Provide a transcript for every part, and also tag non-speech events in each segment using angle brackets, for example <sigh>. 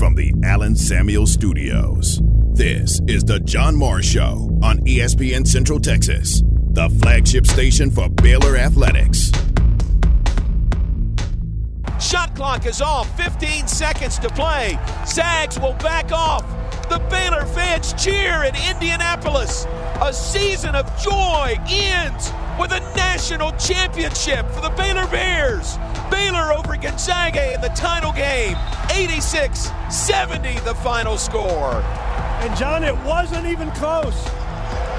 from the Allen Samuel Studios. This is the John Morris Show on ESPN Central Texas, the flagship station for Baylor Athletics. Shot clock is off, 15 seconds to play. Zags will back off. The Baylor fans cheer in Indianapolis. A season of joy ends with a national championship for the Baylor Bears. Baylor over Gonzaga in the title game. 86 70 the final score. And John, it wasn't even close.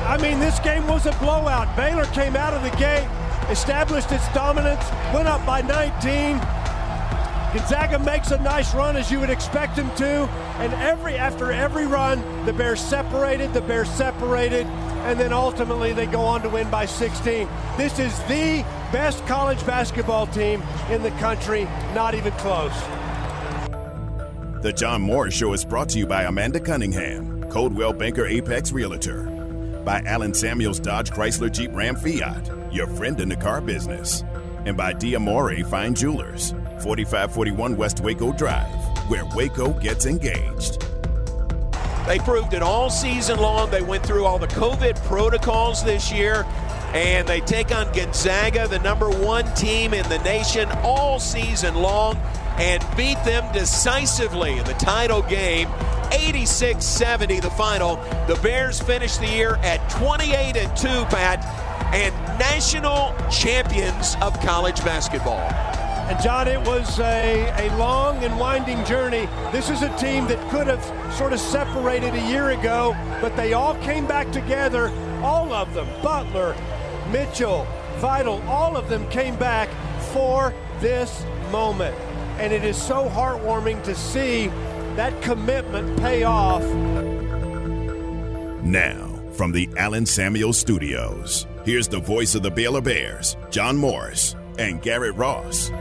I mean, this game was a blowout. Baylor came out of the gate, established its dominance, went up by 19. Gonzaga makes a nice run as you would expect them to, and every after every run, the Bears separated, the Bears separated, and then ultimately they go on to win by 16. This is the best college basketball team in the country, not even close. The John Morris Show is brought to you by Amanda Cunningham, Coldwell Banker Apex Realtor, by Allen Samuels Dodge Chrysler Jeep Ram Fiat, your friend in the car business, and by Diamore Fine Jewelers, 4541 West Waco Drive, where Waco gets engaged. They proved it all season long. They went through all the COVID protocols this year, and they take on Gonzaga, the number one team in the nation, all season long, and beat them decisively in the title game. 86 70 the final. The Bears finished the year at 28 and 2, Pat, and national champions of college basketball. And John, it was a, a long and winding journey. This is a team that could have sort of separated a year ago, but they all came back together. All of them, Butler, Mitchell, Vital, all of them came back for this moment. And it is so heartwarming to see that commitment pay off. Now, from the Allen Samuel Studios, here's the voice of the Baylor Bears, John Morris and Garrett Ross.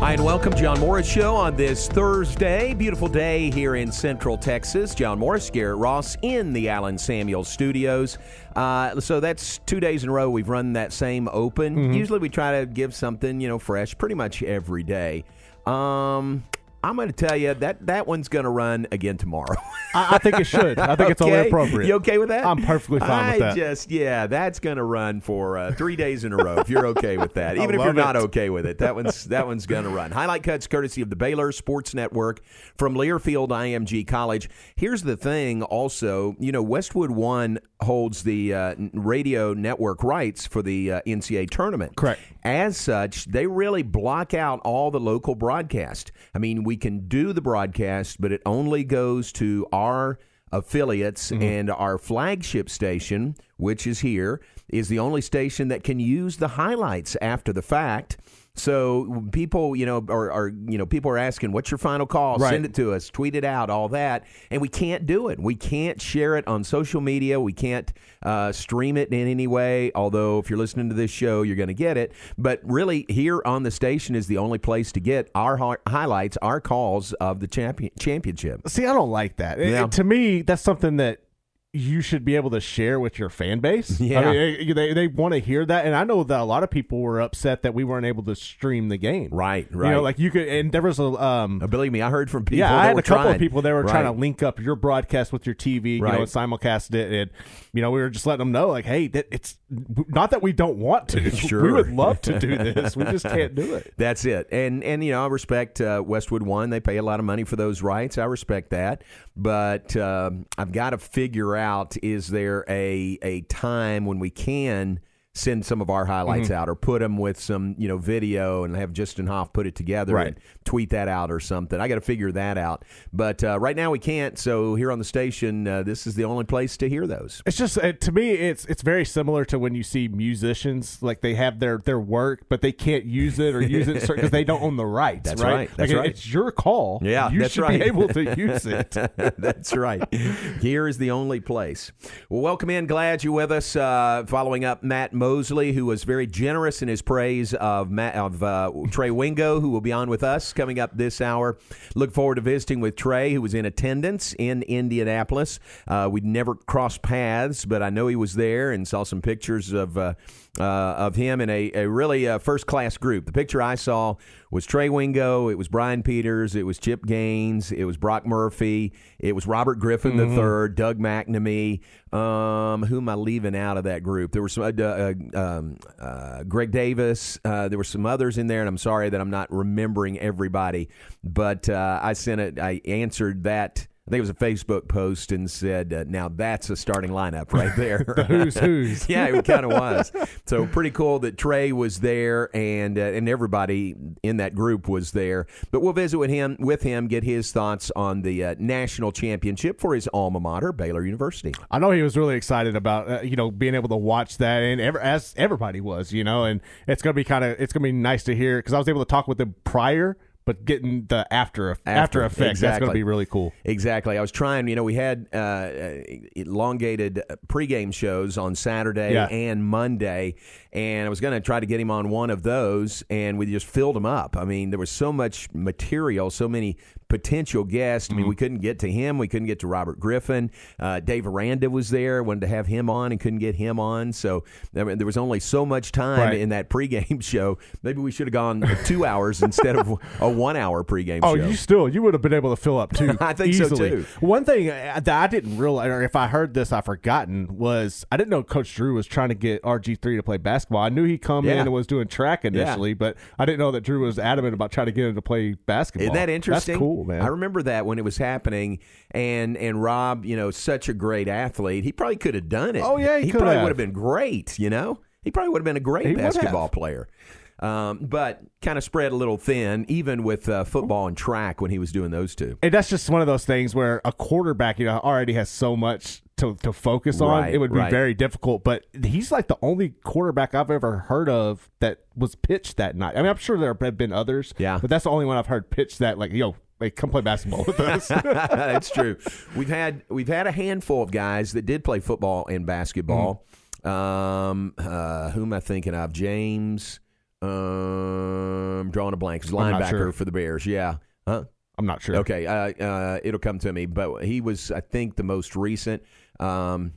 Hi, and welcome, John Morris Show on this Thursday. Beautiful day here in Central Texas. John Morris, Garrett Ross in the Allen Samuel Studios. Uh, so that's two days in a row we've run that same open. Mm-hmm. Usually we try to give something, you know, fresh pretty much every day. Um, I'm going to tell you that that one's going to run again tomorrow. <laughs> I, I think it should. I think it's only appropriate. You okay with that? I'm perfectly fine I with that. just yeah, that's going to run for uh, three days in a row. If you're okay with that, <laughs> even if you're love not okay with it, that one's that one's going to run. Highlight cuts courtesy of the Baylor Sports Network from Learfield IMG College. Here's the thing, also, you know, Westwood One holds the uh, radio network rights for the uh, NCAA tournament. Correct. As such, they really block out all the local broadcast. I mean, we can do the broadcast, but it only goes to our affiliates mm-hmm. and our flagship station, which is here, is the only station that can use the highlights after the fact. So people, you know, are, are you know, people are asking, "What's your final call? Right. Send it to us, tweet it out, all that," and we can't do it. We can't share it on social media. We can't uh, stream it in any way. Although, if you're listening to this show, you're going to get it. But really, here on the station is the only place to get our hi- highlights, our calls of the champion championship. See, I don't like that. It- Yeah. to me, that's something that you should be able to share with your fan base. Yeah. I mean, eh, they they want to hear that, and I know that a lot of people were upset that we weren't able to stream the game. Right, right. You know, like you could, and there was a um. Believe me, I heard from people. yeah, I had a couple trying. of people that were trying to link up your broadcast with your TV, right. you know, and simulcast it, and you know, we were just letting them know, like, hey, that it's not that we don't want to. <laughs> Sure. we would love to do this, we just can't do it. <laughs> That's it. And and you know, I respect uh, Westwood One. They pay a lot of money for those rights. I respect that. But um, I've got to figure out: is there a a time when we can send some of our highlights Mm-hmm. out, or put them with some you know video, and have Justin Hoff put it together Right. and tweet that out or something? I got to figure that out. But uh, right now we can't. So here on the station, uh, this is the only place to hear those. It's just uh, to me, it's it's very similar to when you see musicians like they have their their work, but they can't use it or use it because they don't own the rights. That's right. right. That's like, right. It's your call. Yeah, you that's should right. be able to <laughs> use it. <laughs> That's right. Here is the only place. Well, welcome in. Glad you're with us. Uh, following up Matt Mosley, who was very generous in his praise of of uh, Trey Wingo, who will be on with us coming up this hour. Look forward to visiting with Trey, who was in attendance in Indianapolis. Uh, we'd never crossed paths, but I know he was there and saw some pictures of uh, of him in a, a really uh, first class group. The picture I saw was Trey Wingo, it was Brian Peters, it was Chip Gaines, it was Brock Murphy, it was Robert Griffin the third, Doug McNamee. Um, who am I leaving out of that group? There were some uh, uh, um, uh, Greg Davis. Uh, there were some others in there, and I'm sorry that I'm not remembering everybody. But uh, I sent it. I answered that. I think it was a Facebook post and said, uh, "Now that's a starting lineup right there." <laughs> The who's who's. <laughs> yeah, it kind of was. So pretty cool that Trey was there and uh, and everybody in that group was there. But we'll visit with him with him, get his thoughts on the uh, national championship for his alma mater, Baylor University. I know he was really excited about uh, you know being able to watch that, and ever, as everybody was, you know, and it's gonna be kind of it's gonna be nice to hear because I was able to talk with him prior, but getting the after after, After, effects that's exactly. gonna be really cool. Exactly. I was trying, you know, we had uh, uh, elongated pregame shows on Saturday Yeah. and Monday, and I was going to try to get him on one of those, and we just filled him up. I mean, there was so much material, so many potential guest. I mean, Mm-hmm. we couldn't get to him. We couldn't get to Robert Griffin. Uh, Dave Aranda was there. Wanted to have him on and couldn't get him on. So I mean, there was only so much time Right. in that pregame <laughs> show. Maybe we should have gone two hours instead of a one-hour pregame Oh, show. you still you would have been able to fill up two. <laughs> I think so, too. One thing uh, that I didn't realize, or if I heard this, I forgotten was I didn't know Coach Drew was trying to get RG three to play basketball. I knew he come Yeah. in and was doing track initially, but I didn't know that Drew was adamant about trying to get him to play basketball. Isn't that interesting? That's cool, man. I remember that when it was happening, and and Rob, you know, such a great athlete, he probably could have done it. Oh, yeah, he could probably would have been great. You know, he probably would have been a great He basketball player. Um, but kind of spread a little thin, even with uh, football and track when he was doing those two. and that's just one of those things where a quarterback, you know, already has so much to, to focus on. Right, it would be right. very difficult. But he's like the only quarterback I've ever heard of that was pitched that night. I mean, I'm sure there have been others. Yeah. But that's the only one I've heard pitched that, like, yo, like, come play basketball with us. <laughs> That's true. We've had we've had a handful of guys that did play football and basketball. Um, uh, who am I thinking of? James. Um, drawing a blank. He's a I'm not linebacker sure. for the Bears. Yeah. Huh? I'm not sure. Okay, uh, uh, it'll come to me. But he was, I think, the most recent. Um,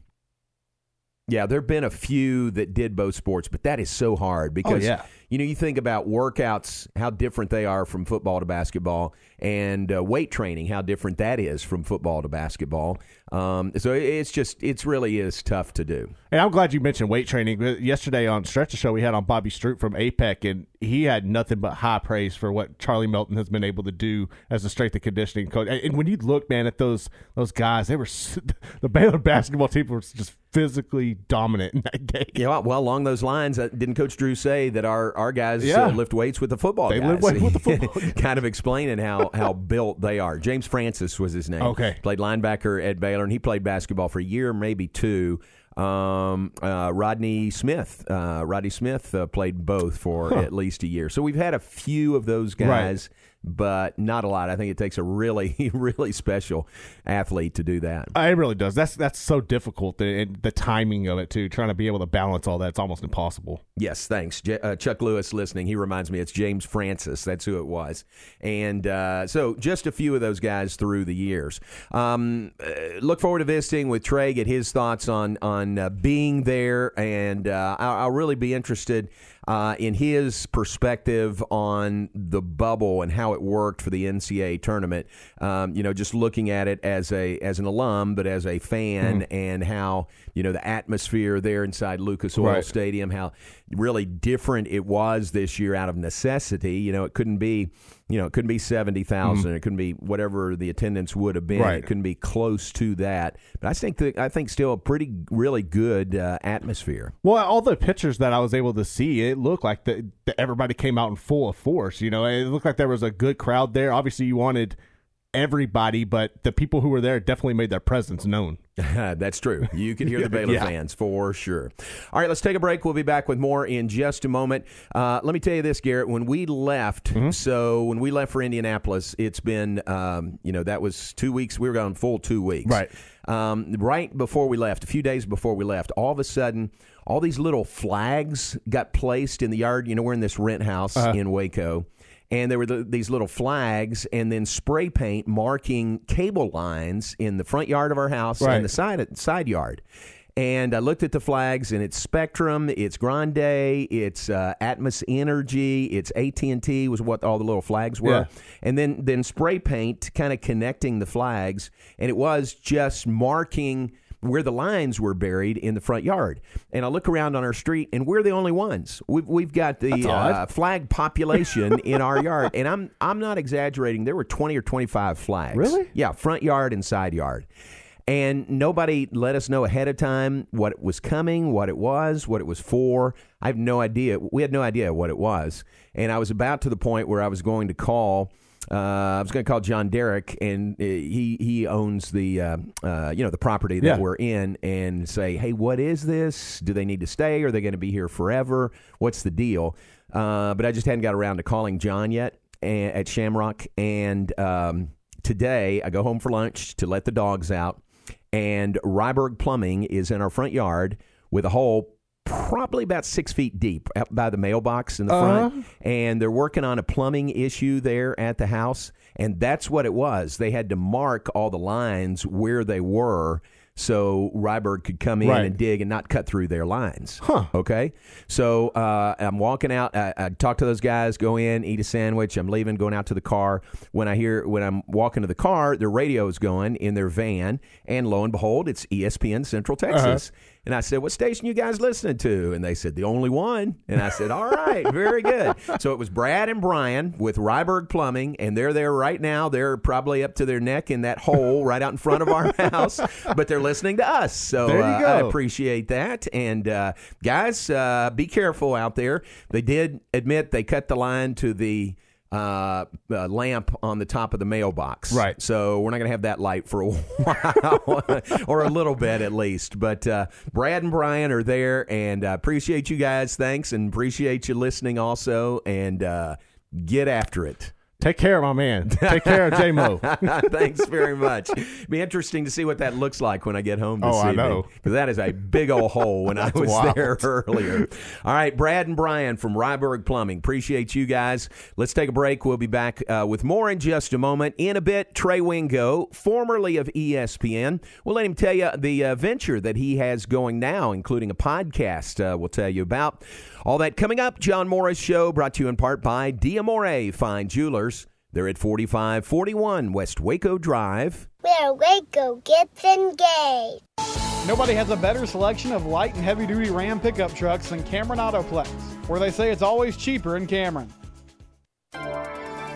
yeah, there have been a few that did both sports, but that is so hard because Oh, yeah. you know you think about workouts, how different they are from football to basketball, and uh, weight training, how different that is from football to basketball. Um, so it's just it's really is tough to do. And I'm glad you mentioned weight training. Yesterday on Stretch the Show, we had on Bobby Stroop from APEC, and he had nothing but high praise for what Charlie Melton has been able to do as a strength and conditioning coach. And when you look, man, at those those guys, they were <laughs> the Baylor basketball team was just physically dominant in that game. Yeah, well, along those lines, uh, didn't Coach Drew say that our our guys Yeah. uh, lift weights with the football They guys? lift weights with the <laughs> football kind of explaining how how built they are. James Francis was his name. Okay. played linebacker at Baylor, and he played basketball for a year, maybe two. Um, uh, Rodney Smith, uh, Rodney Smith uh, played both for at least a year. So we've had a few of those guys, but not a lot. I think it takes a really, <laughs> really special athlete to do that. Uh, It really does. That's that's so difficult, the, and the timing of it too. Trying to be able to balance all that, it's almost impossible. Yes, thanks. J- uh, Chuck Lewis listening. He reminds me it's James Francis. That's who it was. And uh, so just a few of those guys through the years. Um, uh, look forward to visiting with Trey, get his thoughts on, on uh, being there. And uh, I'll, I'll really be interested uh, in his perspective on the bubble and how it worked for the NCAA tournament. Um, you know, just looking at it as a as an alum, but as a fan, and how you know the atmosphere there inside Lucas Oil Right. Stadium, how really different it was this year out of necessity. You know, it couldn't be, you know, it couldn't be seventy It couldn't be whatever the attendance would have been. Right. It couldn't be close to that. But I think that, I think still a pretty really good uh, atmosphere. Well, all the pictures that I was able to see, it looked like the, the, everybody came out in full of force. You know, it looked like there was a good crowd there. Obviously, you wanted everybody, but the people who were there definitely made their presence known. <laughs> That's true. You can hear the <laughs> Baylor Yeah. fans for sure. All right, let's take a break. We'll be back with more in just a moment. Uh, let me tell you this, Garrett. When we left, Mm-hmm. so when we left for Indianapolis, it's been, um, you know, that was two weeks. We were gone full two weeks. Right. Um, right before we left, a few days before we left, all of a sudden, all these little flags got placed in the yard. You know, we're in this rent house Uh-huh. in Waco and there were the, these little flags and then spray paint marking cable lines in the front yard of our house Right. and the side side yard. And I looked at the flags, and it's Spectrum, it's Grande, it's uh, Atmos Energy, it's AT and T was what all the little flags were, Yeah. and then then spray paint kind of connecting the flags, and it was just marking where the lines were buried in the front yard. And I look around on our street, and we're the only ones. We've we've got the uh, flag population <laughs> in our yard, and I'm I'm not exaggerating. There were 20 or 25 flags. Really? Yeah, front yard and side yard. And nobody let us know ahead of time what was coming, what it was, what it was for. I have no idea. We had no idea what it was. And I was about to the point where I was going to call. Uh, I was going to call John Derrick, and uh, he he owns the uh, uh, you know the property that Yeah. we're in, and say, hey, what is this? Do they need to stay? Are they going to be here forever? What's the deal? Uh, but I just hadn't got around to calling John yet at Shamrock, and um, today I go home for lunch to let the dogs out, and Ryberg Plumbing is in our front yard with a hole probably about six feet deep out by the mailbox in the front, and they're working on a plumbing issue there at the house, and that's what it was. They had to mark all the lines where they were. So Ryberg could come in Right. and dig and not cut through their lines. Huh. Okay. So uh, I'm walking out. I, I talk to those guys, go in, eat a sandwich. I'm leaving, going out to the car. When I hear, when I'm walking to the car, their radio is going in their van, and lo and behold, it's ESPN Central Texas. And I said, "What station you guys listening to?" And they said, "The only one." And I said, "All right, very good." So it was Brad and Brian with Ryberg Plumbing, and they're there right now. They're probably up to their neck in that hole right out in front of our <laughs> house, but they're listening to us. So uh. I appreciate that. And uh, guys, uh, be careful out there. They did admit they cut the line to the. Uh, uh, lamp on the top of the mailbox. Right. So we're not going to have that light for a <laughs> while, or a little bit at least. But uh, Brad and Brian are there, and uh, appreciate you guys. Thanks, and appreciate you listening also. And uh, get after it. Take care, my man. Take care of J Mo. <laughs> Thanks very much. Be interesting to see what that looks like when I get home this Oh, I evening. know. Because that is a big old hole when I was wild. there earlier. All right, Brad and Brian from Ryberg Plumbing. Appreciate you guys. Let's take a break. We'll be back uh, with more in just a moment. In a bit, Trey Wingo, formerly of ESPN. We'll let him tell you the uh, venture that he has going now, including a podcast uh, we'll tell you about. All that coming up. John Morris Show brought to you in part by Diamore Fine Jewelers. They're at 4541 West Waco Drive. Where Waco gets engaged. Nobody has a better selection of light and heavy duty Ram pickup trucks than Cameron Autoplex, where they say it's always cheaper in Cameron.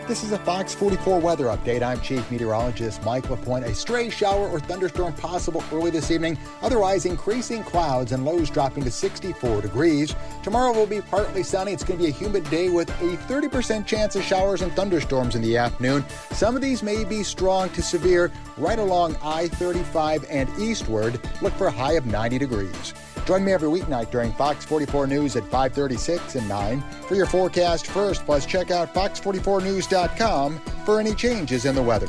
This is a Fox 44 weather update. I'm Chief Meteorologist Mike LaPointe. A stray shower or thunderstorm possible early this evening. Otherwise, increasing clouds and lows dropping to 64 degrees. Tomorrow will be partly sunny. It's going to be a humid day with a 30% chance of showers and thunderstorms in the afternoon. Some of these may be strong to severe right along I 35 and eastward. Look for a high of 90 degrees. Join me every weeknight during Fox 44 News at 536 and 9 for your forecast first. Plus, check out fox44news.com for any changes in the weather.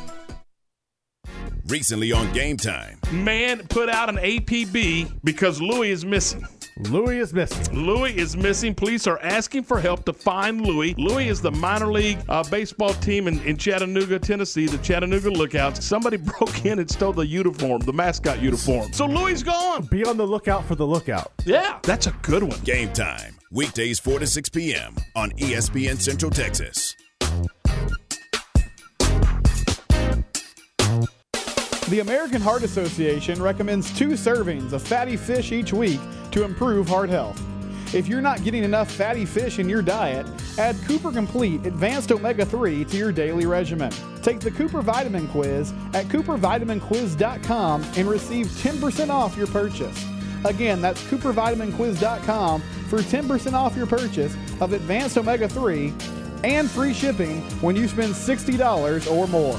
Recently on Game Time, Man put out an APB because Louis is missing. Louis is missing. Louis is missing. Police are asking for help to find Louis. Louis is the minor league uh, baseball team in, in Chattanooga, Tennessee, the Chattanooga Lookouts. Somebody <laughs> broke in and stole the uniform, the mascot uniform. So Louis is gone. Be on the lookout for the lookout. Yeah, that's a good one. Game Time, weekdays 4 to 6 p.m. on ESPN Central Texas. The American Heart Association recommends two servings of fatty fish each week to improve heart health. If you're not getting enough fatty fish in your diet, add Cooper Complete Advanced Omega 3 to your daily regimen. Take the Cooper Vitamin Quiz at coopervitaminquiz.com and receive 10% off your purchase. Again, that's coopervitaminquiz.com for 10% off your purchase of Advanced Omega 3 and free shipping when you spend $60 or more.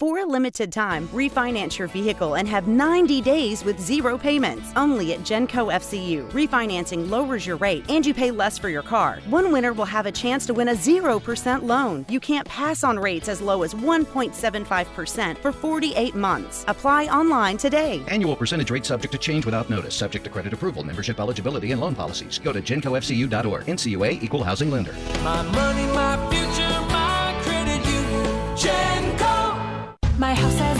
For a limited time, refinance your vehicle and have 90 days with zero payments. Only at Genco FCU. Refinancing lowers your rate and you pay less for your car. One winner will have a chance to win a 0% loan. You can't pass on rates as low as 1.75% for 48 months. Apply online today. Annual percentage rate subject to change without notice, subject to credit approval, membership eligibility, and loan policies. Go to gencofcu.org. NCUA Equal Housing Lender. My money, my future, My house has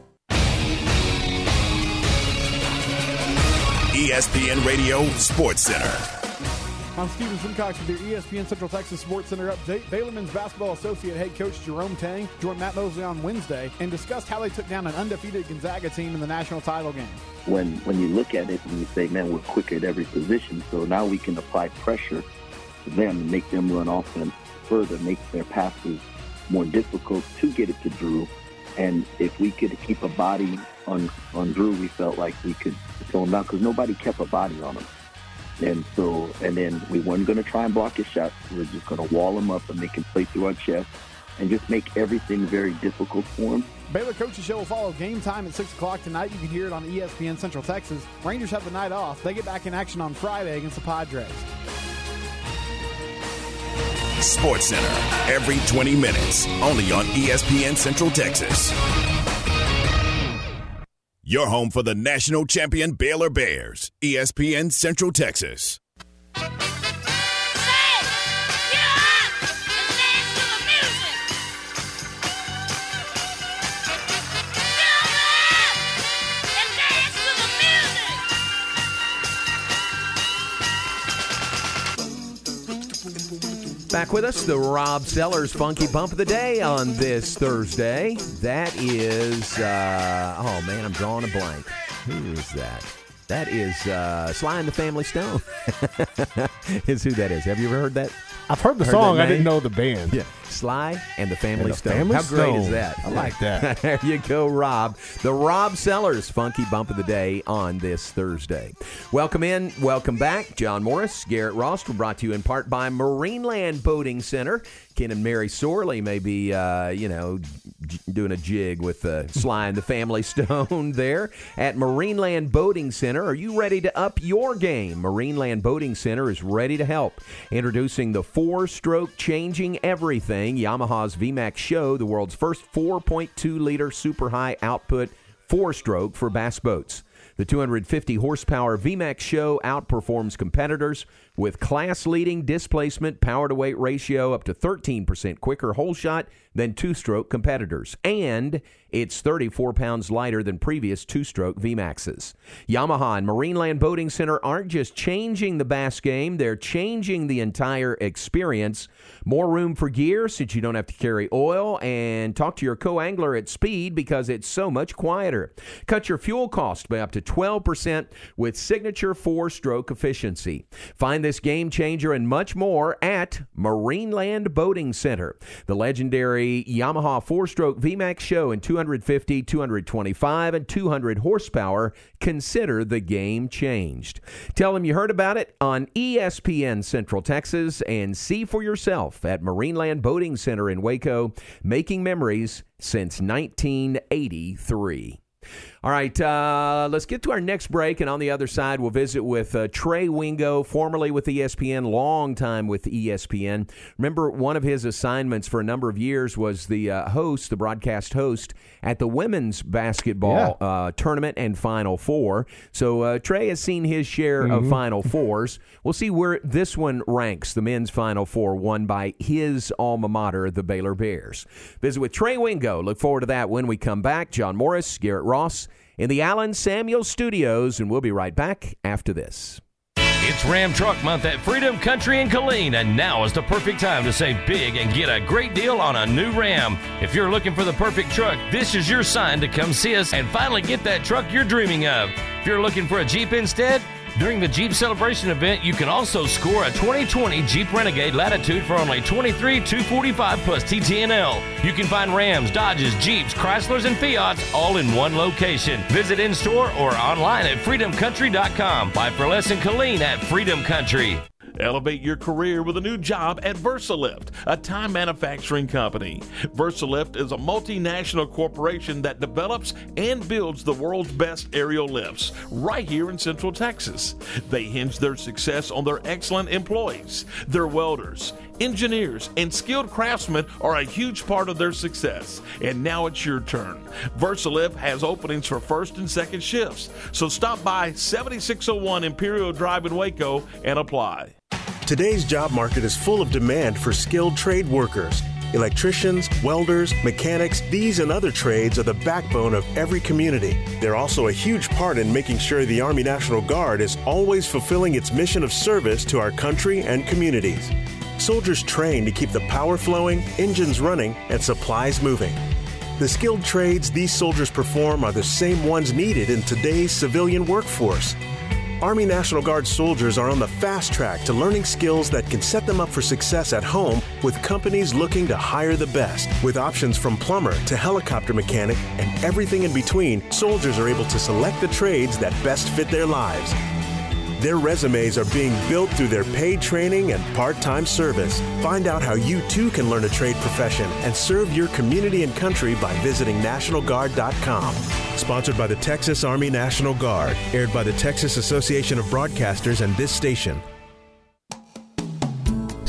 ESPN Radio Sports Center. I'm Steven Simcox with your ESPN Central Texas Sports Center update. Baylor men's basketball associate head coach Jerome Tang joined Matt Mosley on Wednesday and discussed how they took down an undefeated Gonzaga team in the national title game. when when you look at it and you say, man, we're quicker at every position, so now we can apply pressure to them and make them run offense further, make their passes more difficult to get it to Drew. And if we could keep a body on on Drew, we felt like we could slow him down because nobody kept a body on him. And so, and then we weren't going to try and block his shots. We were just going to wall him up and make him play through our chest and just make everything very difficult for him. Baylor Coaches Show will follow game time at 6 o'clock tonight. You can hear it on ESPN Central Texas. Rangers have the night off. They get back in action on Friday against the Padres. Sports Center every 20 minutes, only on ESPN Central Texas. Your home for the national champion Baylor Bears, ESPN Central Texas. Back with us, the Rob Sellers Funky Bump of the Day on this Thursday. That is, uh, oh man, I'm drawing a blank. Who is that? That is uh, Sly and the Family Stone. <laughs> is who that is. Have you ever heard that? I've heard the Heard song. I didn't know the band. Yeah, Sly and the Family And the Stone. Family How great is that? I like that. <laughs> there you go, Rob. The Rob Sellers Funky Bump of the Day on this Thursday. Welcome in, welcome back. John Morris, Garrett Ross. We're brought to you in part by Marineland Boating Center. Ken and Mary Sorley may be, uh, you know, j- doing a jig with uh, Sly and the Family <laughs> Stone there at Marineland Boating Center. Are you ready to up your game? Marineland Boating Center is ready to help. Introducing the four stroke changing everything Yamaha's VMAX SHO, the world's first 4.2 liter super high output four stroke for bass boats. The 250 horsepower VMAX SHO outperforms competitors with class leading displacement power to weight ratio up to 13% quicker whole shot than two stroke competitors. And it's 34 pounds lighter than previous two stroke VMAXs. Yamaha and Marineland Boating Center aren't just changing the bass game, they're changing the entire experience. More room for gear since you don't have to carry oil and talk to your co angler at speed because it's so much quieter. Cut your fuel cost by up to 12% with signature four stroke efficiency. Find this game changer and much more at Marineland Boating Center. The legendary Yamaha four stroke VMAX SHO in 250, 225, and 200 horsepower. Consider the game changed. Tell them you heard about it on ESPN Central Texas and see for yourself at Marineland Boating Center in Waco, making memories since 1983. All right, uh, let's get to our next break, and on the other side, we'll visit with uh, Trey Wingo, formerly with ESPN, long time with ESPN. Remember, one of his assignments for a number of years was the uh, host, the broadcast host at the women's basketball uh, tournament and Final Four. So uh, Trey has seen his share of Mhm. Final Fours. We'll see where this one ranks, the men's Final Four, won by his alma mater, the Baylor Bears. Visit with Trey Wingo. Look forward to that when we come back. John Morris, Garrett Ross in the Allen Samuel Studios, and we'll be right back after this. It's Ram Truck Month at Freedom Country in Killeen, and now is the perfect time to save big and get a great deal on a new Ram. If you're looking for the perfect truck, this is your sign to come see us and finally get that truck you're dreaming of. If you're looking for a Jeep instead, during the Jeep Celebration event, you can also score a 2020 Jeep Renegade Latitude for only $23,245 plus TTNL. You can find Rams, Dodges, Jeeps, Chryslers, and Fiats all in one location. Visit in store or online at freedomcountry.com. Buy for less in Killeen at Freedom Country. Elevate your career with a new job at VersaLift, a time manufacturing company. VersaLift is a multinational corporation that develops and builds the world's best aerial lifts right here in Central Texas. They hinge their success on their excellent employees. Their welders, engineers, and skilled craftsmen are a huge part of their success. And now it's your turn. VersaLift has openings for first and second shifts. So stop by 7601 Imperial Drive in Waco and apply. Today's job market is full of demand for skilled trade workers. Electricians, welders, mechanics, these and other trades are the backbone of every community. They're also a huge part in making sure the Army National Guard is always fulfilling its mission of service to our country and communities. Soldiers train to keep the power flowing, engines running, and supplies moving. The skilled trades these soldiers perform are the same ones needed in today's civilian workforce. Army National Guard soldiers are on the fast track to learning skills that can set them up for success at home with companies looking to hire the best. With options from plumber to helicopter mechanic and everything in between, soldiers are able to select the trades that best fit their lives. Their resumes are being built through their paid training and part time service. Find out how you too can learn a trade profession and serve your community and country by visiting NationalGuard.com. Sponsored by the Texas Army National Guard, aired by the Texas Association of Broadcasters and this station.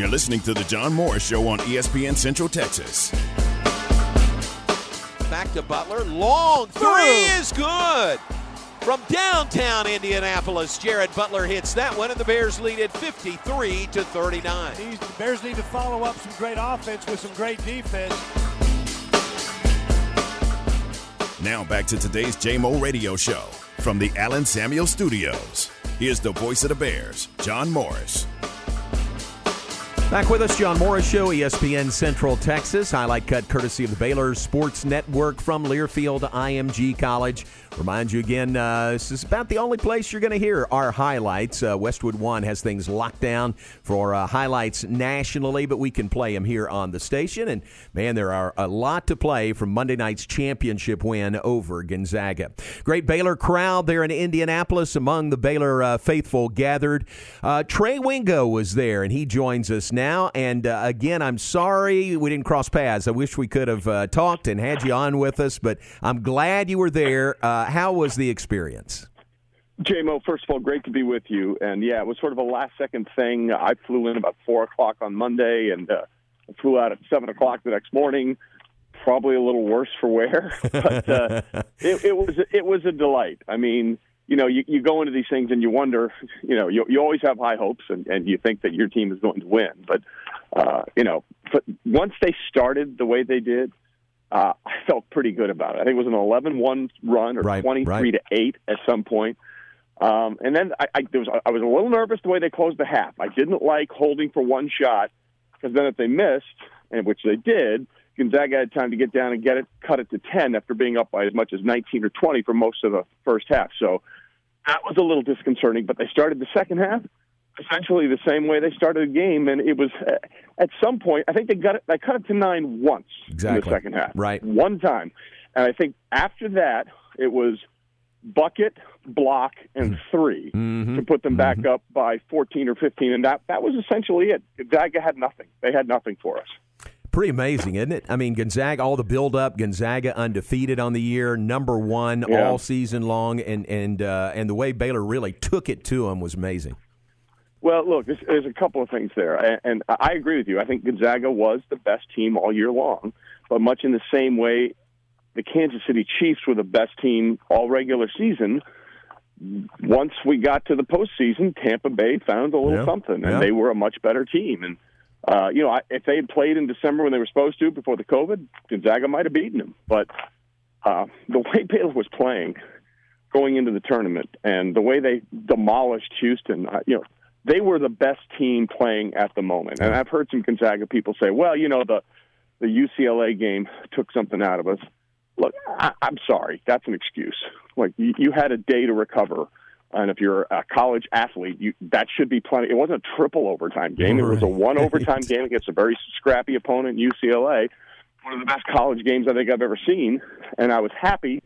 You're listening to The John Morris Show on ESPN Central Texas. Back to Butler. Long three is good. From downtown Indianapolis, Jared Butler hits that one, and the Bears lead it 53 to 39. These the Bears need to follow up some great offense with some great defense. Now back to today's JMO Radio Show from the Allen Samuel Studios. Here's the voice of the Bears, John Morris. Back with us, John Morris Show, ESPN Central Texas. Highlight cut courtesy of the Baylor Sports Network from Learfield IMG College. Remind you again, uh, this is about the only place you're going to hear our highlights. Uh, Westwood One has things locked down for uh, highlights nationally, but we can play them here on the station. And man, there are a lot to play from Monday night's championship win over Gonzaga. Great Baylor crowd there in Indianapolis among the Baylor uh, faithful gathered. Uh, Trey Wingo was there, and he joins us now. And uh, again, I'm sorry we didn't cross paths. I wish we could have uh, talked and had you on with us, but I'm glad you were there. Uh, how was the experience? JMO, first of all, great to be with you. And yeah, it was sort of a last second thing. I flew in about four o'clock on Monday and uh, flew out at seven o'clock the next morning. Probably a little worse for wear, <laughs> but uh, it, it was it was a delight. I mean, you know, you, you go into these things and you wonder, you know, you, you always have high hopes and, and you think that your team is going to win. But, uh, you know, but once they started the way they did, uh, I felt pretty good about it. I think it was an 11 1 run or Right, 23 right. to 8 at some point. Um, and then I, I, there was, I was a little nervous the way they closed the half. I didn't like holding for one shot because then if they missed, and which they did, Gonzaga had time to get down and get it, cut it to 10 after being up by as much as 19 or 20 for most of the first half. So that was a little disconcerting. But they started the second half essentially the same way they started the game, and it was uh, at some point. I think they got it. They cut it to nine once in Exactly. the second half, Right. One time, and I think after that it was bucket, block, and hmm. three mm-hmm. to put them back mm-hmm. up by 14 or 15, and that that was essentially it. Gonzaga had nothing. They had nothing for us. Pretty amazing, isn't it? I mean, Gonzaga, all the build up, Gonzaga undefeated on the year, number one Yeah. all season long, and and uh, and the way Baylor really took it to them was amazing. Well, look, there's, there's a couple of things there, and, and I agree with you. I think Gonzaga was the best team all year long, but much in the same way, the Kansas City Chiefs were the best team all regular season. Once we got to the postseason, Tampa Bay found a little Yeah, something, and yeah. they were a much better team. And uh, you know, I, if they had played in December when they were supposed to before the COVID, Gonzaga might have beaten them. But uh, <laughs> the way Baylor was playing going into the tournament, and the way they demolished Houston, uh, you know, they were the best team playing at the moment. And I've heard some Gonzaga people say, "Well, you know, the the UCLA game took something out of us." Look, I, I'm sorry, that's an excuse. Like you, you had a day to recover. And if you're a college athlete, you, that should be plenty. It wasn't a triple overtime game. It was a one <laughs> overtime game against a very scrappy opponent, UCLA. One of the best college games I think I've ever seen. And I was happy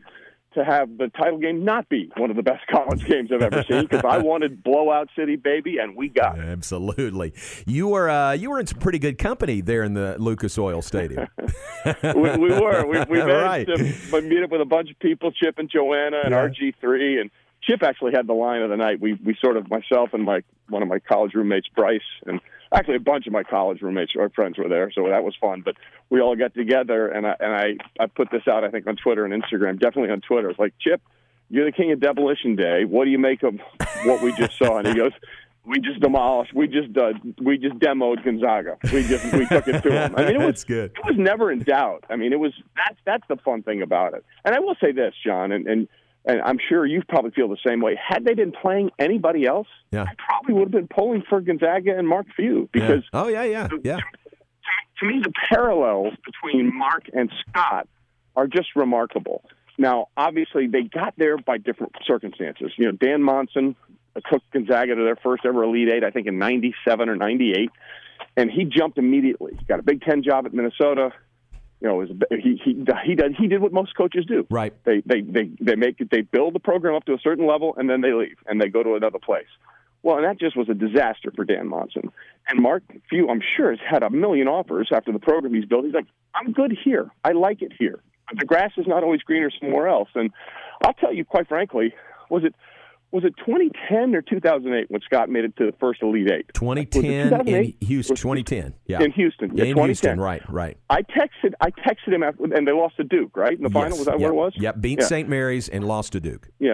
to have the title game not be one of the best <laughs> college games I've ever seen because I wanted blowout city, baby, and we got it. Absolutely, you were uh, you were in some pretty good company there in the Lucas Oil Stadium. <laughs> we, we were. We, we Right. managed to meet up with a bunch of people, Chip and Joanna and Yeah. RG3, and Chip actually had the line of the night. We we sort of myself and my one of my college roommates, Bryce, and actually a bunch of my college roommates or friends were there, so that was fun. But we all got together, and I and I I put this out I think on Twitter and Instagram, definitely on Twitter. It's like Chip, you're the king of demolition day. What do you make of what we just saw? And he goes. We just demolished. We just uh, we just demoed Gonzaga. We just we took it to him. I mean, it <laughs> was good. it was never in doubt. I mean, it was that's that's the fun thing about it. And I will say this, John, and and, and I'm sure you probably feel the same way. Had they been playing anybody else, Yeah. I probably would have been pulling for Gonzaga and Mark Few because yeah. oh yeah, yeah, yeah. to me the parallels between Mark and Scott are just remarkable. Now, obviously, they got there by different circumstances. You know, Dan Monson took Gonzaga to their first ever Elite Eight, I think in '97 or '98, and he jumped immediately. He got a Big Ten job at Minnesota. You know, was, he he he did he did what most coaches do. Right. They they they they make it, they build the program up to a certain level and then they leave and they go to another place. Well, and that just was a disaster for Dan Monson. And Mark Few, I'm sure, has had a million offers after the program he's built. He's like, I'm good here. I like it here. But the grass is not always greener somewhere else. And I'll tell you, quite frankly, was it was it 2010 or 2008 when Scott made it to the first Elite Eight? 2010 in Houston. 2010. Yeah. In Houston. Yeah, in 2010. Houston. Right. Right. I texted I texted him after, and they lost to Duke, right? In the final, was that yep, what it was? Yep. Beat Yeah. St. Mary's and lost to Duke. Yeah.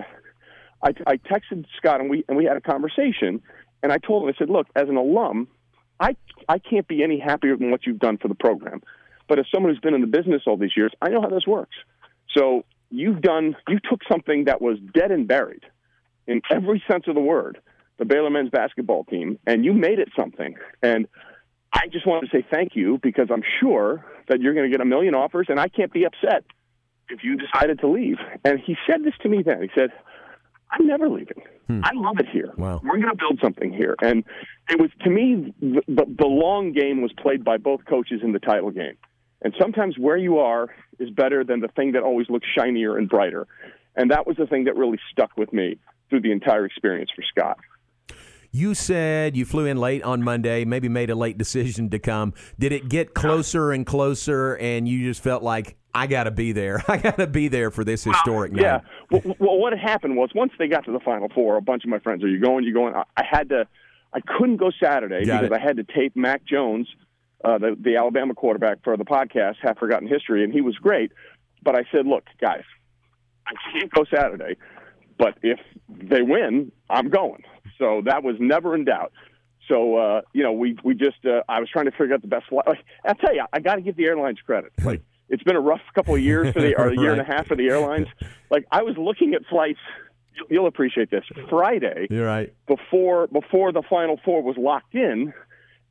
I, I texted Scott and we and we had a conversation and I told him I said, look, as an alum, I I can't be any happier than what you've done for the program, but as someone who's been in the business all these years, I know how this works. So you've done you took something that was dead and buried in every sense of the word, the Baylor men's basketball team, and you made it something. And I just wanted to say thank you because I'm sure that you're going to get a million offers, and I can't be upset if you decided to leave. And he said this to me then. He said, I'm never leaving. Hmm. I love it here. Wow. We're going to build something here. And it was, to me, the, the, the long game was played by both coaches in the title game. And sometimes where you are is better than the thing that always looks shinier and brighter. And that was the thing that really stuck with me through the entire experience for Scott. You said you flew in late on Monday, maybe made a late decision to come. Did it get closer and closer, and you just felt like I got to be there? <laughs> I got to be there for this historic night. Yeah. Well, well, what happened was once they got to the Final Four, a bunch of my friends, "Are you going? You going?" I, I had to. I couldn't go Saturday Got because it. I had to tape Mac Jones, uh, the the Alabama quarterback, for the podcast Half Forgotten History, and he was great. But I said, "Look, guys, I can't go Saturday, but if they win, I'm going." So that was never in doubt. So uh, you know, we we just uh, I was trying to figure out the best flight. Like, I'll tell you, I got to give the airlines credit. Like it's been a rough couple of years for the <laughs> or a year and a half for the airlines. Like I was looking at flights. you'll- appreciate this. Friday You're right. before before the final four was locked in,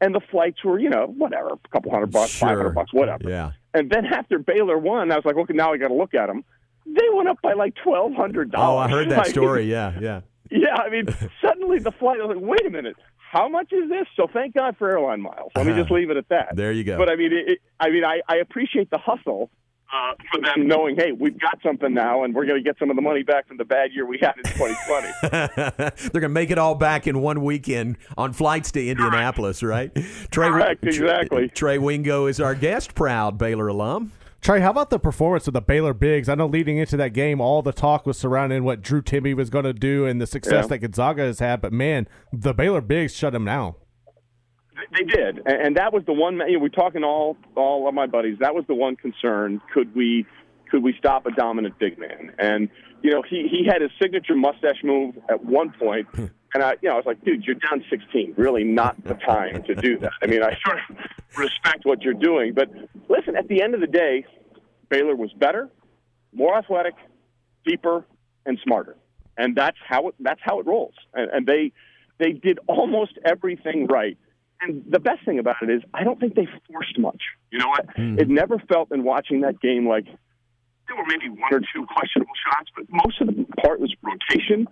and the flights were you know whatever, a couple hundred bucks, five Sure. hundred bucks, whatever. Yeah. And then after Baylor won, I was like, okay, now I got to look at them. They went up by like twelve hundred dollars. Oh, I heard that <laughs> story. Yeah, yeah. Yeah, I mean, <laughs> suddenly the flight. I was like, wait a minute, how much is this? So thank God for airline miles. Let me just leave it at that. There you go. But I mean, it, I mean, I, I appreciate the hustle uh, for them knowing, hey, we've got something now, and we're going to get some of the money back from the bad year we had in 2020. <laughs> They're going to make it all back in one weekend on flights to Indianapolis, right? Trey, Correct, exactly. Trey Wingo is our guest, proud Baylor alum. Trey, how about the performance of the Baylor Bigs? I know leading into that game, all the talk was surrounding what Drew Timme was going to do and the success Yeah. that Gonzaga has had. But man, the Baylor Bigs shut him down. They did, and, that was the one. You know, we're talking all all of my buddies. That was the one concern. Could we could we stop a dominant big man? And you know, he he had his signature mustache move at one point, hmm. And I you know I was like, dude, you're down 16. Really, not the time to do that. I mean, I sort of respect what you're doing, but listen, at the end of the day, Baylor was better, more athletic, deeper, and smarter, and that's how it that's how it rolls. And, and they they did almost everything right. And the best thing about it is, I don't think they forced much. You know what? Hmm. It never felt in watching that game like there were maybe one or two questionable shots, but most of the part was rotation,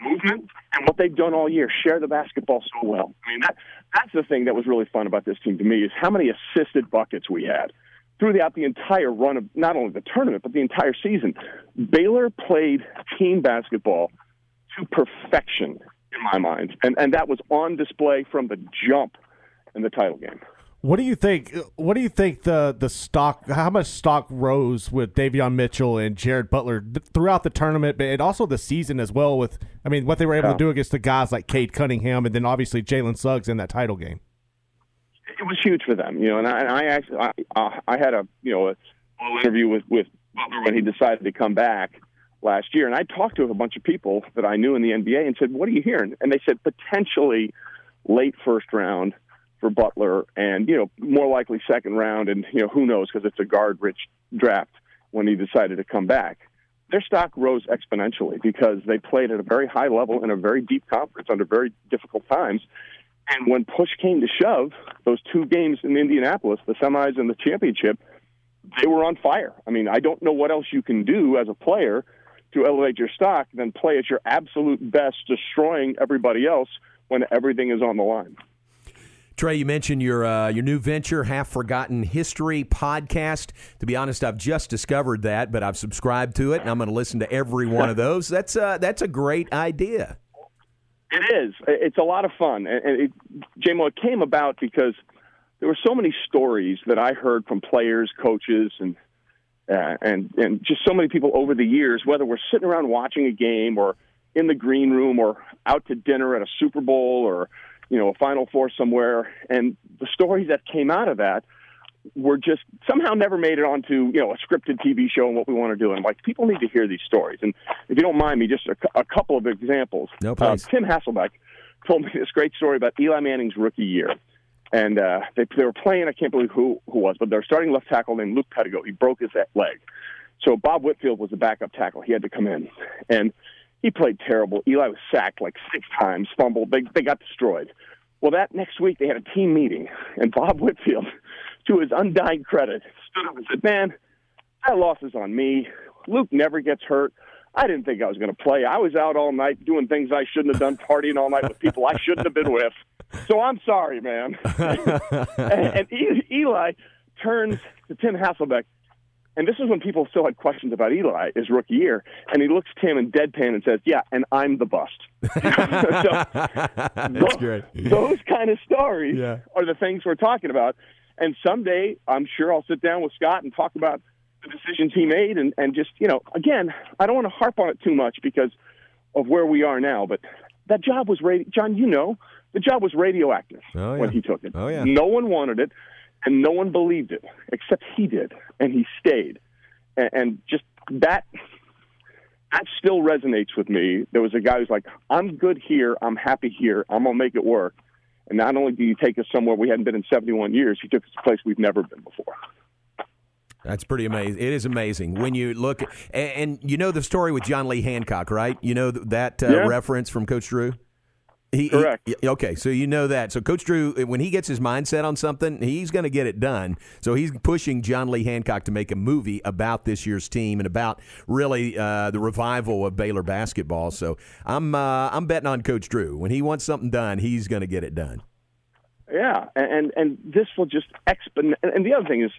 movement, and what they've done all year, share the basketball so well. I mean, that that's the thing that was really fun about this team to me is how many assisted buckets we had throughout the entire run of not only the tournament but the entire season. Baylor played team basketball to perfection in my mind, and and that was on display from the jump in the title game. What do you think? What do you think the the stock? How much stock rose with Davion Mitchell and Jared Butler th- throughout the tournament, but and also the season as well? With I mean, what they were able Yeah. to do against the guys like Cade Cunningham, and then obviously Jalen Suggs in that title game. it was huge for them, you know. And I, and I actually, I, uh, I had a, you know, a interview with with Butler when he decided to come back last year, and I talked to a bunch of people that I knew in the NBA and said, "What are you hearing?" And they said potentially late first round for Butler, and you know, more likely second round, and you know, who knows because it's a guard-rich draft when he decided to come back. Their stock rose exponentially because they played at a very high level in a very deep conference under very difficult times. And when push came to shove, those two games in Indianapolis, the semis and the championship, they were on fire. I mean, I don't know what else you can do as a player to elevate your stock than play at your absolute best, destroying everybody else when everything is on the line. Trey, you mentioned your uh, your new venture, Half Forgotten History podcast. To be honest, I've just discovered that, but I've subscribed to it, and I'm going to listen to every one of <laughs> those. That's uh, that's a great idea. It is. It's a lot of fun, and and it, JMO, it came about because there were so many stories that I heard from players, coaches, and uh, and and just so many people over the years. Whether we're sitting around watching a game, or in the green room, or out to dinner at a Super Bowl, or you know a Final Four somewhere, and the stories that came out of that were just somehow never made it onto you know a scripted TV show and what we want to do. And like, people need to hear these stories. And if you don't mind me, just a, a couple of examples. No, Uh. Tim Hasselbeck told me this great story about Eli Manning's rookie year. And uh, they, they were playing, I can't believe who, who was, but they were starting left tackle named Luke Petitgout. He broke his leg. So Bob Whitfield was the backup tackle. He had to come in. And he played terrible. Eli was sacked like six times, fumbled. They, they got destroyed. Well, that next week they had a team meeting, and Bob <laughs> Whitfield, to his undying credit, stood up and said, Man, that loss is on me. Luke never gets hurt. I didn't think I was going to play. I was out all night doing things I shouldn't have done, partying all night with people I shouldn't have been with. So I'm sorry, man. <laughs> and and Eli turns to Tim Hasselbeck, and this is when people still had questions about Eli his rookie year, and he looks Tim in deadpan and says, "Yeah, and I'm the bust." <laughs> <laughs> That's great. <laughs> Those kind of stories Yeah. are the things we're talking about. And someday, I'm sure I'll sit down with Scott and talk about the decisions he made, and and just you know, again, I don't want to harp on it too much because of where we are now, but that job was radio. John, you know, the job was radioactive Oh, yeah. when he took it. Oh, yeah. No one wanted it, and no one believed it except he did, and he stayed. And, and just that that still resonates with me. There was a guy who's like, "I'm good here. I'm happy here. I'm gonna make it work." And not only did he take us somewhere we hadn't been in 71 years, he took us to a place we've never been before. That's pretty amazing. It is amazing when you look, and, and you know the story with John Lee Hancock, right? You know that uh, Yeah. reference from Coach Drew. He, Correct. he- okay, so you know that. So Coach Drew, when he gets his mindset on something, he's going to get it done. So he's pushing John Lee Hancock to make a movie about this year's team and about really uh, the revival of Baylor basketball. So I'm uh, I'm betting on Coach Drew. When he wants something done, he's going to get it done. Yeah, and and, and this will just expon. And the other thing is,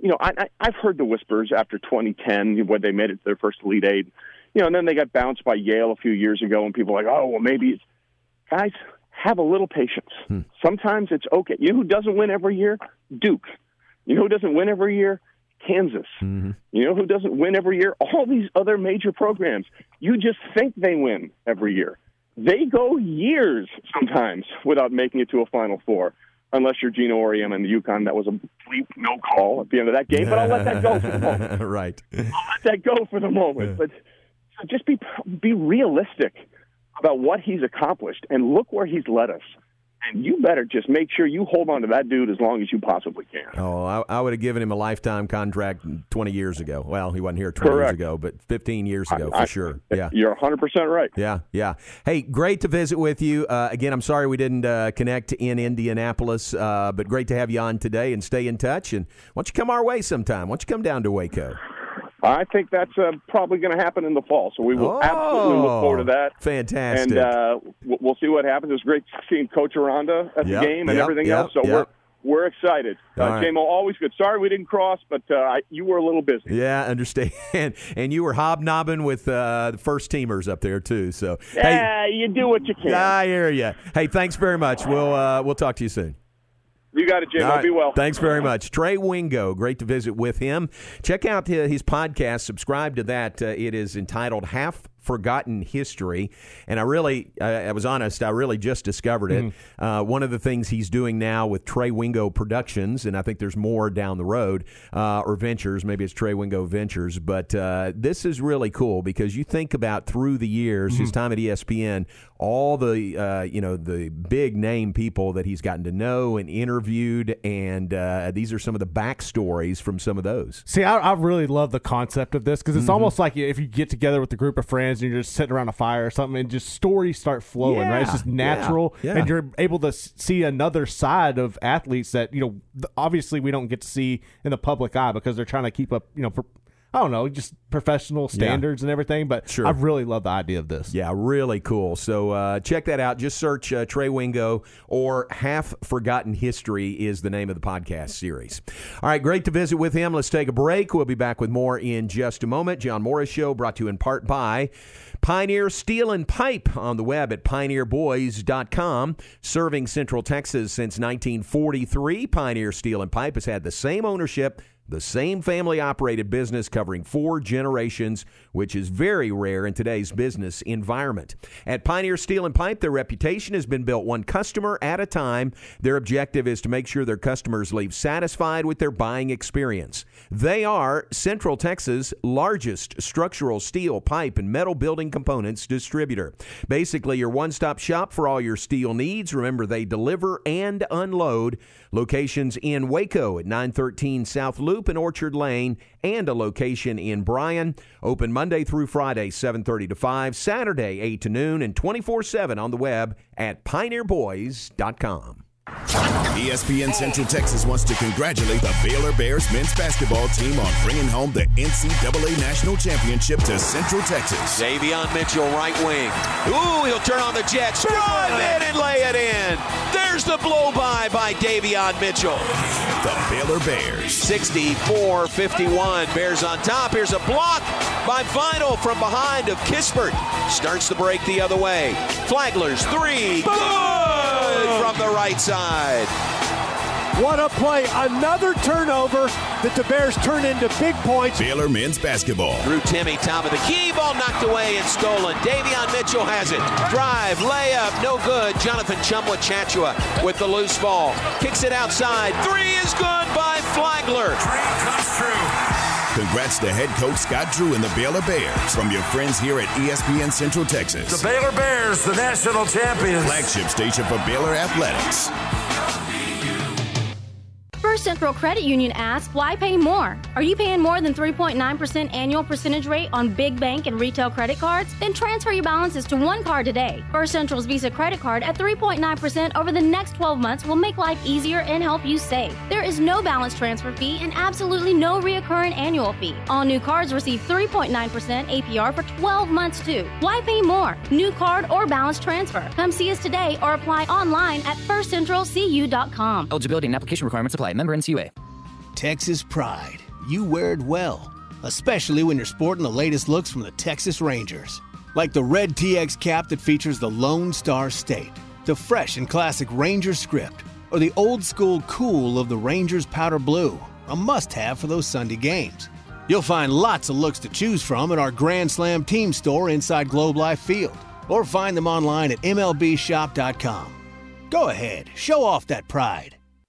you know, I, I I've heard the whispers after 2010 when they made it to their first Elite Eight. You know, and then they got bounced by Yale a few years ago, and people were like, oh, well, maybe it's guys have a little patience. Hmm. Sometimes it's okay. You know who doesn't win every year? Duke. You know who doesn't win every year? Kansas. Mm-hmm. You know who doesn't win every year? All these other major programs. You just think they win every year. They go years sometimes without making it to a Final Four, unless you're Geno Auriemma and the UConn. That was a bleep no call at the end of that game, but I'll let that go for the moment. <laughs> right. I'll let that go for the moment. But just be be realistic about what he's accomplished and look where he's led us. And you better just make sure you hold on to that dude as long as you possibly can. Oh, I, I would have given him a lifetime contract 20 years ago. Well, he wasn't here 20 years ago, but 15 years ago I- for sure. Yeah. You're 100% right. Yeah, yeah. Hey, great to visit with you. Uh, again, I'm sorry we didn't uh, connect in Indianapolis, uh, but great to have you on today and stay in touch. And why don't you come our way sometime? Why don't you come down to Waco? I think that's uh, probably going to happen in the fall. So we will absolutely look forward to that. Oh, Fantastic. And uh, we'll see what happens. It was great seeing Coach Aranda at Yep, the game and yep, everything yep, else. So we're we're excited. Uh, right. JMO, always good. Sorry we didn't cross, but uh, I- you were a little busy. Yeah, understand. <laughs> And you were hobnobbing with uh, the first teamers up there too. So Yeah, you do what you can. I hear you. Hey, thanks very much. We'll uh, we'll talk to you soon. You got it. All right. Be well. Thanks very much. Trey Wingo, great to visit with him. Check out his, his podcast, subscribe to that. Uh, it is entitled Half Forgotten History. And I really, I, I was honest, I really just discovered it. Uh, one of the things he's doing now with Trey Wingo Productions, and I think there's more down the road, uh, or Ventures, maybe it's Trey Wingo Ventures, but uh, this is really cool because you think about through the years, his time at ESPN, all the uh, you know the big name people that he's gotten to know and interviewed, and uh, these are some of the backstories from some of those. See, I, I really love the concept of this because it's Mhm. almost like if you get together with a group of friends friends and you're just sitting around a fire or something, and just stories start flowing, right? It's just natural, yeah. and you're able to see another side of athletes that you know obviously we don't get to see in the public eye because they're trying to keep up, you know, for, I don't know, just professional standards and everything. But Sure. I really love the idea of this. Yeah, really cool. So uh, check that out. Just search uh, Trey Wingo or Half Forgotten History is the name of the podcast series. All right, great to visit with him. Let's take a break. We'll be back with more in just a moment. John Morris Show brought to you in part by Pioneer Steel and Pipe on the web at pioneerboys.com. Serving Central Texas since 1943, Pioneer Steel and Pipe has had the same ownership the same family operated business covering four generations, which is very rare in today's business environment. At Pioneer Steel and Pipe, their reputation has been built one customer at a time. Their objective is to make sure their customers leave satisfied with their buying experience. They are Central Texas' largest structural steel, pipe, and metal building components distributor. Basically, your one stop shop for all your steel needs. Remember, they deliver and unload. Locations in Waco at 913 South Loop and Orchard Lane, and a location in Bryan. Open Monday through Friday, 7:30 to 5, Saturday 8 to noon, and 24/7 on the web at pioneerboys.com. ESPN Central Texas wants to congratulate the Baylor Bears men's basketball team on bringing home the NCAA National Championship to Central Texas. Davion Mitchell, right wing. Ooh, he'll turn on the Jets. Drive in and lay it in. There's the blow by by Davion Mitchell. The Baylor Bears. 64 51. Bears on top. Here's a block by Vital from behind of Kispert. Starts the break the other way. Flagler's three. Good from the right side. What a play. Another turnover that the Bears turn into big points. Baylor men's basketball. Drew Timme, top of the key, ball knocked away and stolen. Davion Mitchell has it. Drive, layup, no good. Jonathan Tchamwa Tchatchoua with the loose ball. Kicks it outside. Three is good by Flagler. Dream comes true. Congrats to head coach Scott Drew and the Baylor Bears from your friends here at ESPN Central Texas. The Baylor Bears, the national champions. Flagship station for Baylor Athletics. First Central Credit Union asks, why pay more? Are you paying more than 3.9% annual percentage rate on big bank and retail credit cards? Then transfer your balances to one card today. First Central's Visa credit card at 3.9% over the next 12 months will make life easier and help you save. There is no balance transfer fee and absolutely no reoccurring annual fee. All new cards receive 3.9% APR for 12 months too. Why pay more? New card or balance transfer. Come see us today or apply online at firstcentralcu.com. Eligibility and application requirements apply. Member NCUA. Texas pride. You wear it well, especially when you're sporting the latest looks from the Texas Rangers. Like the red TX cap that features the Lone Star State, the fresh and classic Ranger script, or the old school cool of the Rangers powder blue, a must have for those Sunday games. You'll find lots of looks to choose from at our Grand Slam team store inside Globe Life Field, or find them online at MLBshop.com. Go ahead, show off that pride.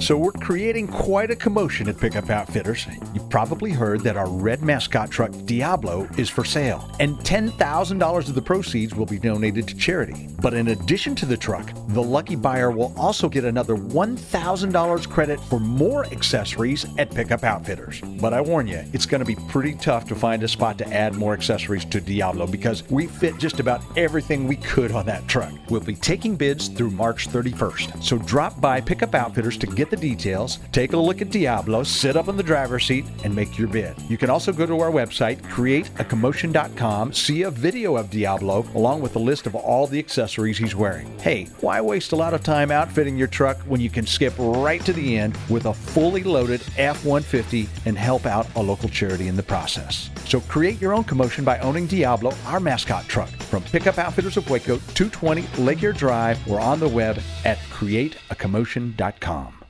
So we're creating quite a commotion at Pickup Outfitters. You've probably heard that our red mascot truck Diablo is for sale, and $10,000 of the proceeds will be donated to charity. But in addition to the truck, the lucky buyer will also get another $1,000 credit for more accessories at Pickup Outfitters. But I warn you, it's going to be pretty tough to find a spot to add more accessories to Diablo because we fit just about everything we could on that truck. We'll be taking bids through March 31st. So drop by Pickup Outfitters to get the details, take a look at Diablo, sit up in the driver's seat, and make your bid. You can also go to our website, createacommotion.com, see a video of Diablo along with a list of all the accessories he's wearing. Hey, why waste a lot of time outfitting your truck when you can skip right to the end with a fully loaded F 150 and help out a local charity in the process? So create your own commotion by owning Diablo, our mascot truck. From Pickup Outfitters of Waco, 220 Lake Air Drive, or on the web at createacommotion.com.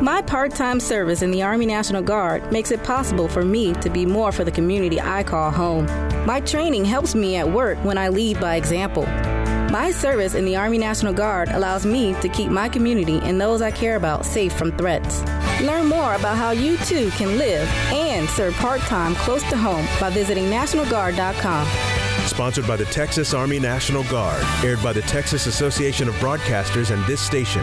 My part time service in the Army National Guard makes it possible for me to be more for the community I call home. My training helps me at work when I lead by example. My service in the Army National Guard allows me to keep my community and those I care about safe from threats. Learn more about how you too can live and serve part time close to home by visiting NationalGuard.com. Sponsored by the Texas Army National Guard. Aired by the Texas Association of Broadcasters and this station.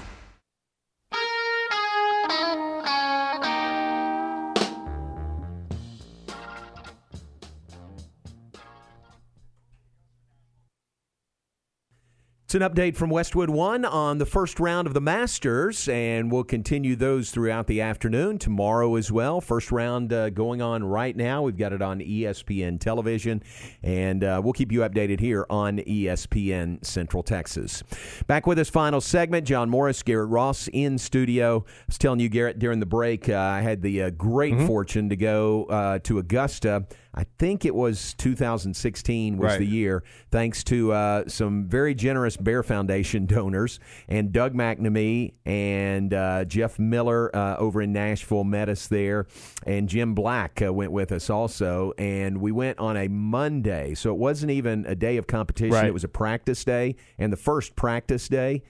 It's an update from Westwood One on the first round of the Masters, and we'll continue those throughout the afternoon, tomorrow as well. First round uh, going on right now. We've got it on ESPN television, and uh, we'll keep you updated here on ESPN Central Texas. Back with this final segment, John Morris, Garrett Ross in studio. I was telling you, Garrett, during the break, uh, I had the uh, great fortune to go uh, to Augusta. I think it was 2016 was Right. the year, thanks to uh, some very generous Bear Foundation <laughs> donors and Doug McNamee and uh, Jeff Miller uh, over in Nashville met us there, and Jim Black uh, went with us also, and we went on a Monday, so it wasn't even a day of competition; Right. it was a practice day, and the first practice day.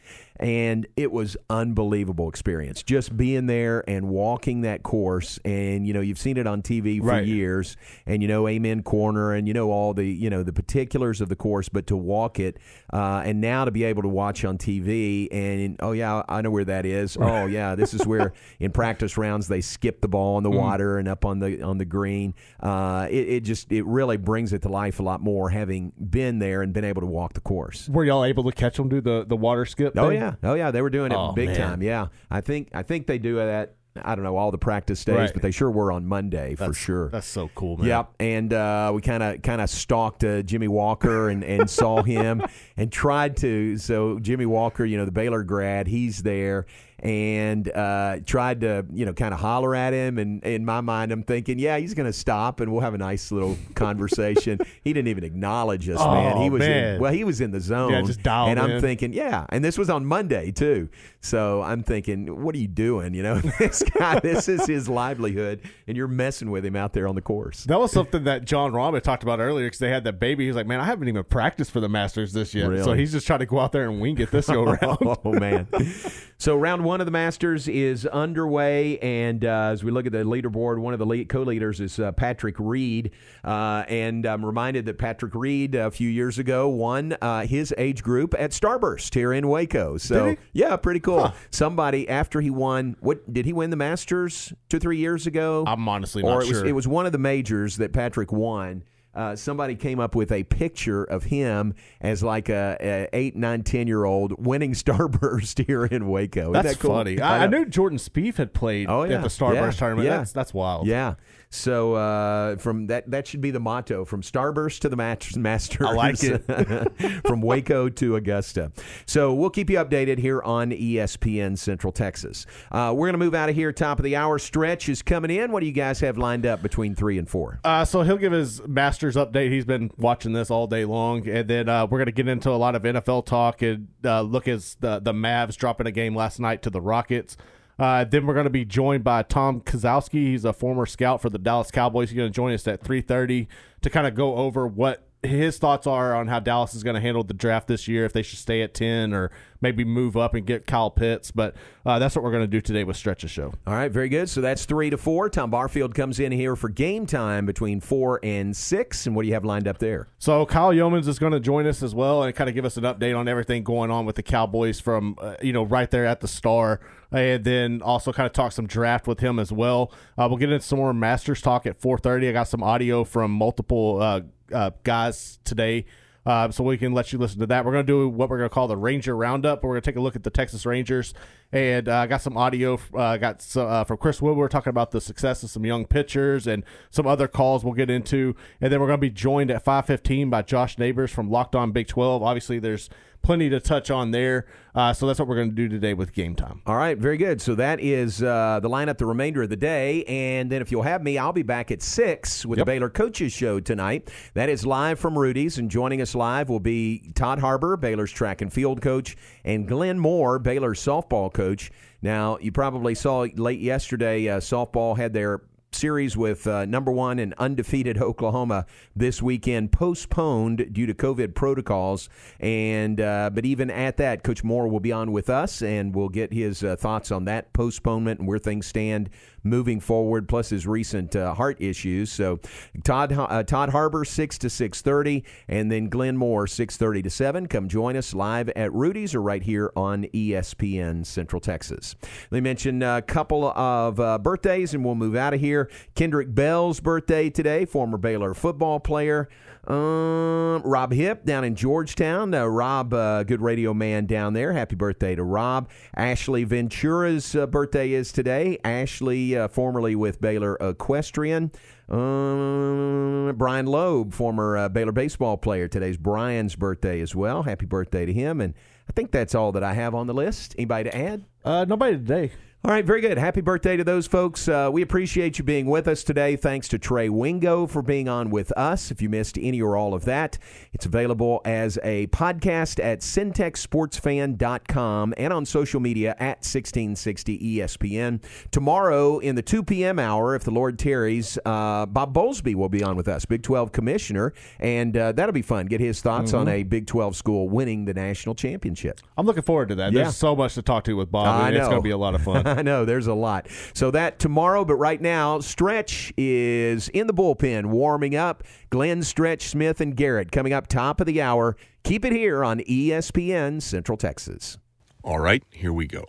And it was unbelievable experience just being there and walking that course. And you know, you've seen it on TV for Right. years, and you know Amen Corner, and you know all the you know the particulars of the course. But to walk it, uh, and now to be able to watch on TV, and oh yeah, I know where that is. Oh yeah, this is where <laughs> in practice rounds they skip the ball in the Mm. water and up on the on the green. Uh, it, it just it really brings it to life a lot more having been there and been able to walk the course. Were y'all able to catch them do the, the water skip? Oh thing? yeah, oh yeah, they were doing it Oh, big man. time. Yeah, I think I think they do that. I don't know all the practice days, Right. but they sure were on Monday for sure. That's so cool, man. Yep, and uh, we kind of kind of stalked uh, Jimmy Walker and, and saw him <laughs> and tried to. So Jimmy Walker, you know, the Baylor grad, he's there and uh, tried to you know kind of holler at him. And in my mind, I'm thinking, yeah, he's going to stop and we'll have a nice little <laughs> conversation. he didn't even acknowledge us, man. He Oh, was man. In, well, he was in the zone. Yeah, just dialed and I'm in. thinking, yeah, and this was on Monday too. So I'm thinking, what are you doing? You know, <laughs> this guy, this is his livelihood, and you're messing with him out there on the course. That was something that Jon Rahm talked about earlier because they had that baby. He's like, man, I haven't even practiced for the Masters this yet. So he's just trying to go out there and wing it this <laughs> go around. oh man! So round one of the Masters is underway, and uh, as we look at the leaderboard, one of the lead, co-leaders is uh, Patrick Reed, uh, and I'm reminded that Patrick Reed a few years ago won uh, his age group at Starburst here in Waco. So yeah, pretty cool. Somebody after he won, what did he win the Masters two three years ago? I'm honestly or not it was, sure. it was one of the majors that Patrick won. Uh, somebody came up with a picture of him as like a, a eight, nine, ten year old winning <laughs> Starburst here in Waco. Isn't That's that cool? funny. I, I know. knew Jordan Spieth had played Oh yeah, at the Starburst yeah, tournament. Yeah. That's that's wild. Yeah. So uh, from that, that should be the motto: from Starburst to the match, <laughs> Masters. I like it. <laughs> from Waco to Augusta. So we'll keep you updated here on ESPN Central Texas. Uh, we're going to move out of here. Top of the hour stretch is coming in. What do you guys have lined up between three and four? Uh, so he'll give his Masters update. He's been watching this all day long, and then uh, we're going to get into a lot of NFL talk and uh, look at the the Mavs dropping a game last night to the Rockets. Uh, then we're going to be joined by Tom Kozowski. He's a former scout for the Dallas Cowboys. He's going to join us at three thirty to kind of go over what his thoughts are on how Dallas is going to handle the draft this year, if they should stay at ten or maybe move up and get Kyle Pitts. But uh, that's what we're going to do today with Stretch Stretch's show. All right, very good. So that's three to four. Tom Barfield comes in here for game time between four and six. And what do you have lined up there? So Kyle Yeomans is going to join us as well and kind of give us an update on everything going on with the Cowboys from uh, you know right there at the Star, and then also kind of talk some draft with him as well. Uh, we'll get into some more Masters talk at 4:30. I got some audio from multiple uh, uh, guys today. Uh, so we can let you listen to that. We're going to do what we're going to call the Ranger Roundup. We're going to take a look at the Texas Rangers, and uh, I got some audio. Uh, got so, uh, from Chris Woodward talking about the success of some young pitchers and some other calls we'll get into, and then we're going to be joined at five fifteen by Josh Neighbors from Locked On Big Twelve. Obviously, there's plenty to touch on there. Uh, so that's what we're going to do today with game time. All right, very good. So that is uh, the lineup the remainder of the day. And then if you'll have me, I'll be back at 6 with Yep. the Baylor Coaches Show tonight. That is live from Rudy's. And joining us live will be Todd Harbour, Baylor's track and field coach, and Glenn Moore, Baylor's softball coach. Now, you probably saw late yesterday, uh, softball had their series with uh, number one and undefeated <laughs> Oklahoma this weekend postponed due to COVID protocols. And uh, but even at that, Coach Moore will be on with us, and we'll get his uh, thoughts on that postponement and where things stand moving forward, plus his recent uh, heart issues. So Todd uh, Todd Harbour six to six thirty, and then Glenn Moore six thirty to seven. Come join us live at Rudy's or right here on ESPN Central Texas. Let me mention a couple of uh, birthdays, and we'll move out of here. Kendrick Bell's birthday today, former Baylor football player. Um, Rob Hip down in Georgetown. Uh, Rob, uh, good radio man down there. Happy birthday to Rob. Ashley Ventura's uh, birthday is today. Ashley, uh, formerly with Baylor Equestrian. Um, Brian Loeb, former uh, Baylor baseball player. Today's Brian's birthday as well. Happy birthday to him. And I think that's all that I have on the list. Anybody to add? Uh, nobody today. All right, very good. Happy birthday to those folks. Uh, we appreciate you being with us today. Thanks to Trey Wingo for being on with us. If you missed any or all of that, it's available as a podcast at centexsportsfan.com and on social media at 1660 ESPN. Tomorrow in the 2 p.m. hour, if the Lord tarries, uh, Bob Bowlesby will be on with us, Big 12 commissioner, and uh, that'll be fun. Get his thoughts on Mhm. a Big 12 school winning the national championship. I'm looking forward to that. Yeah. There's so much to talk to with Bob. I and It's going to be a lot of fun. <laughs> <laughs> I know there's a lot. So that tomorrow, but right now, Stretch is in the bullpen warming up. Glenn Stretch Smith and Garrett coming up top of the hour. Keep it here on ESPN Central Texas. All right, here we go.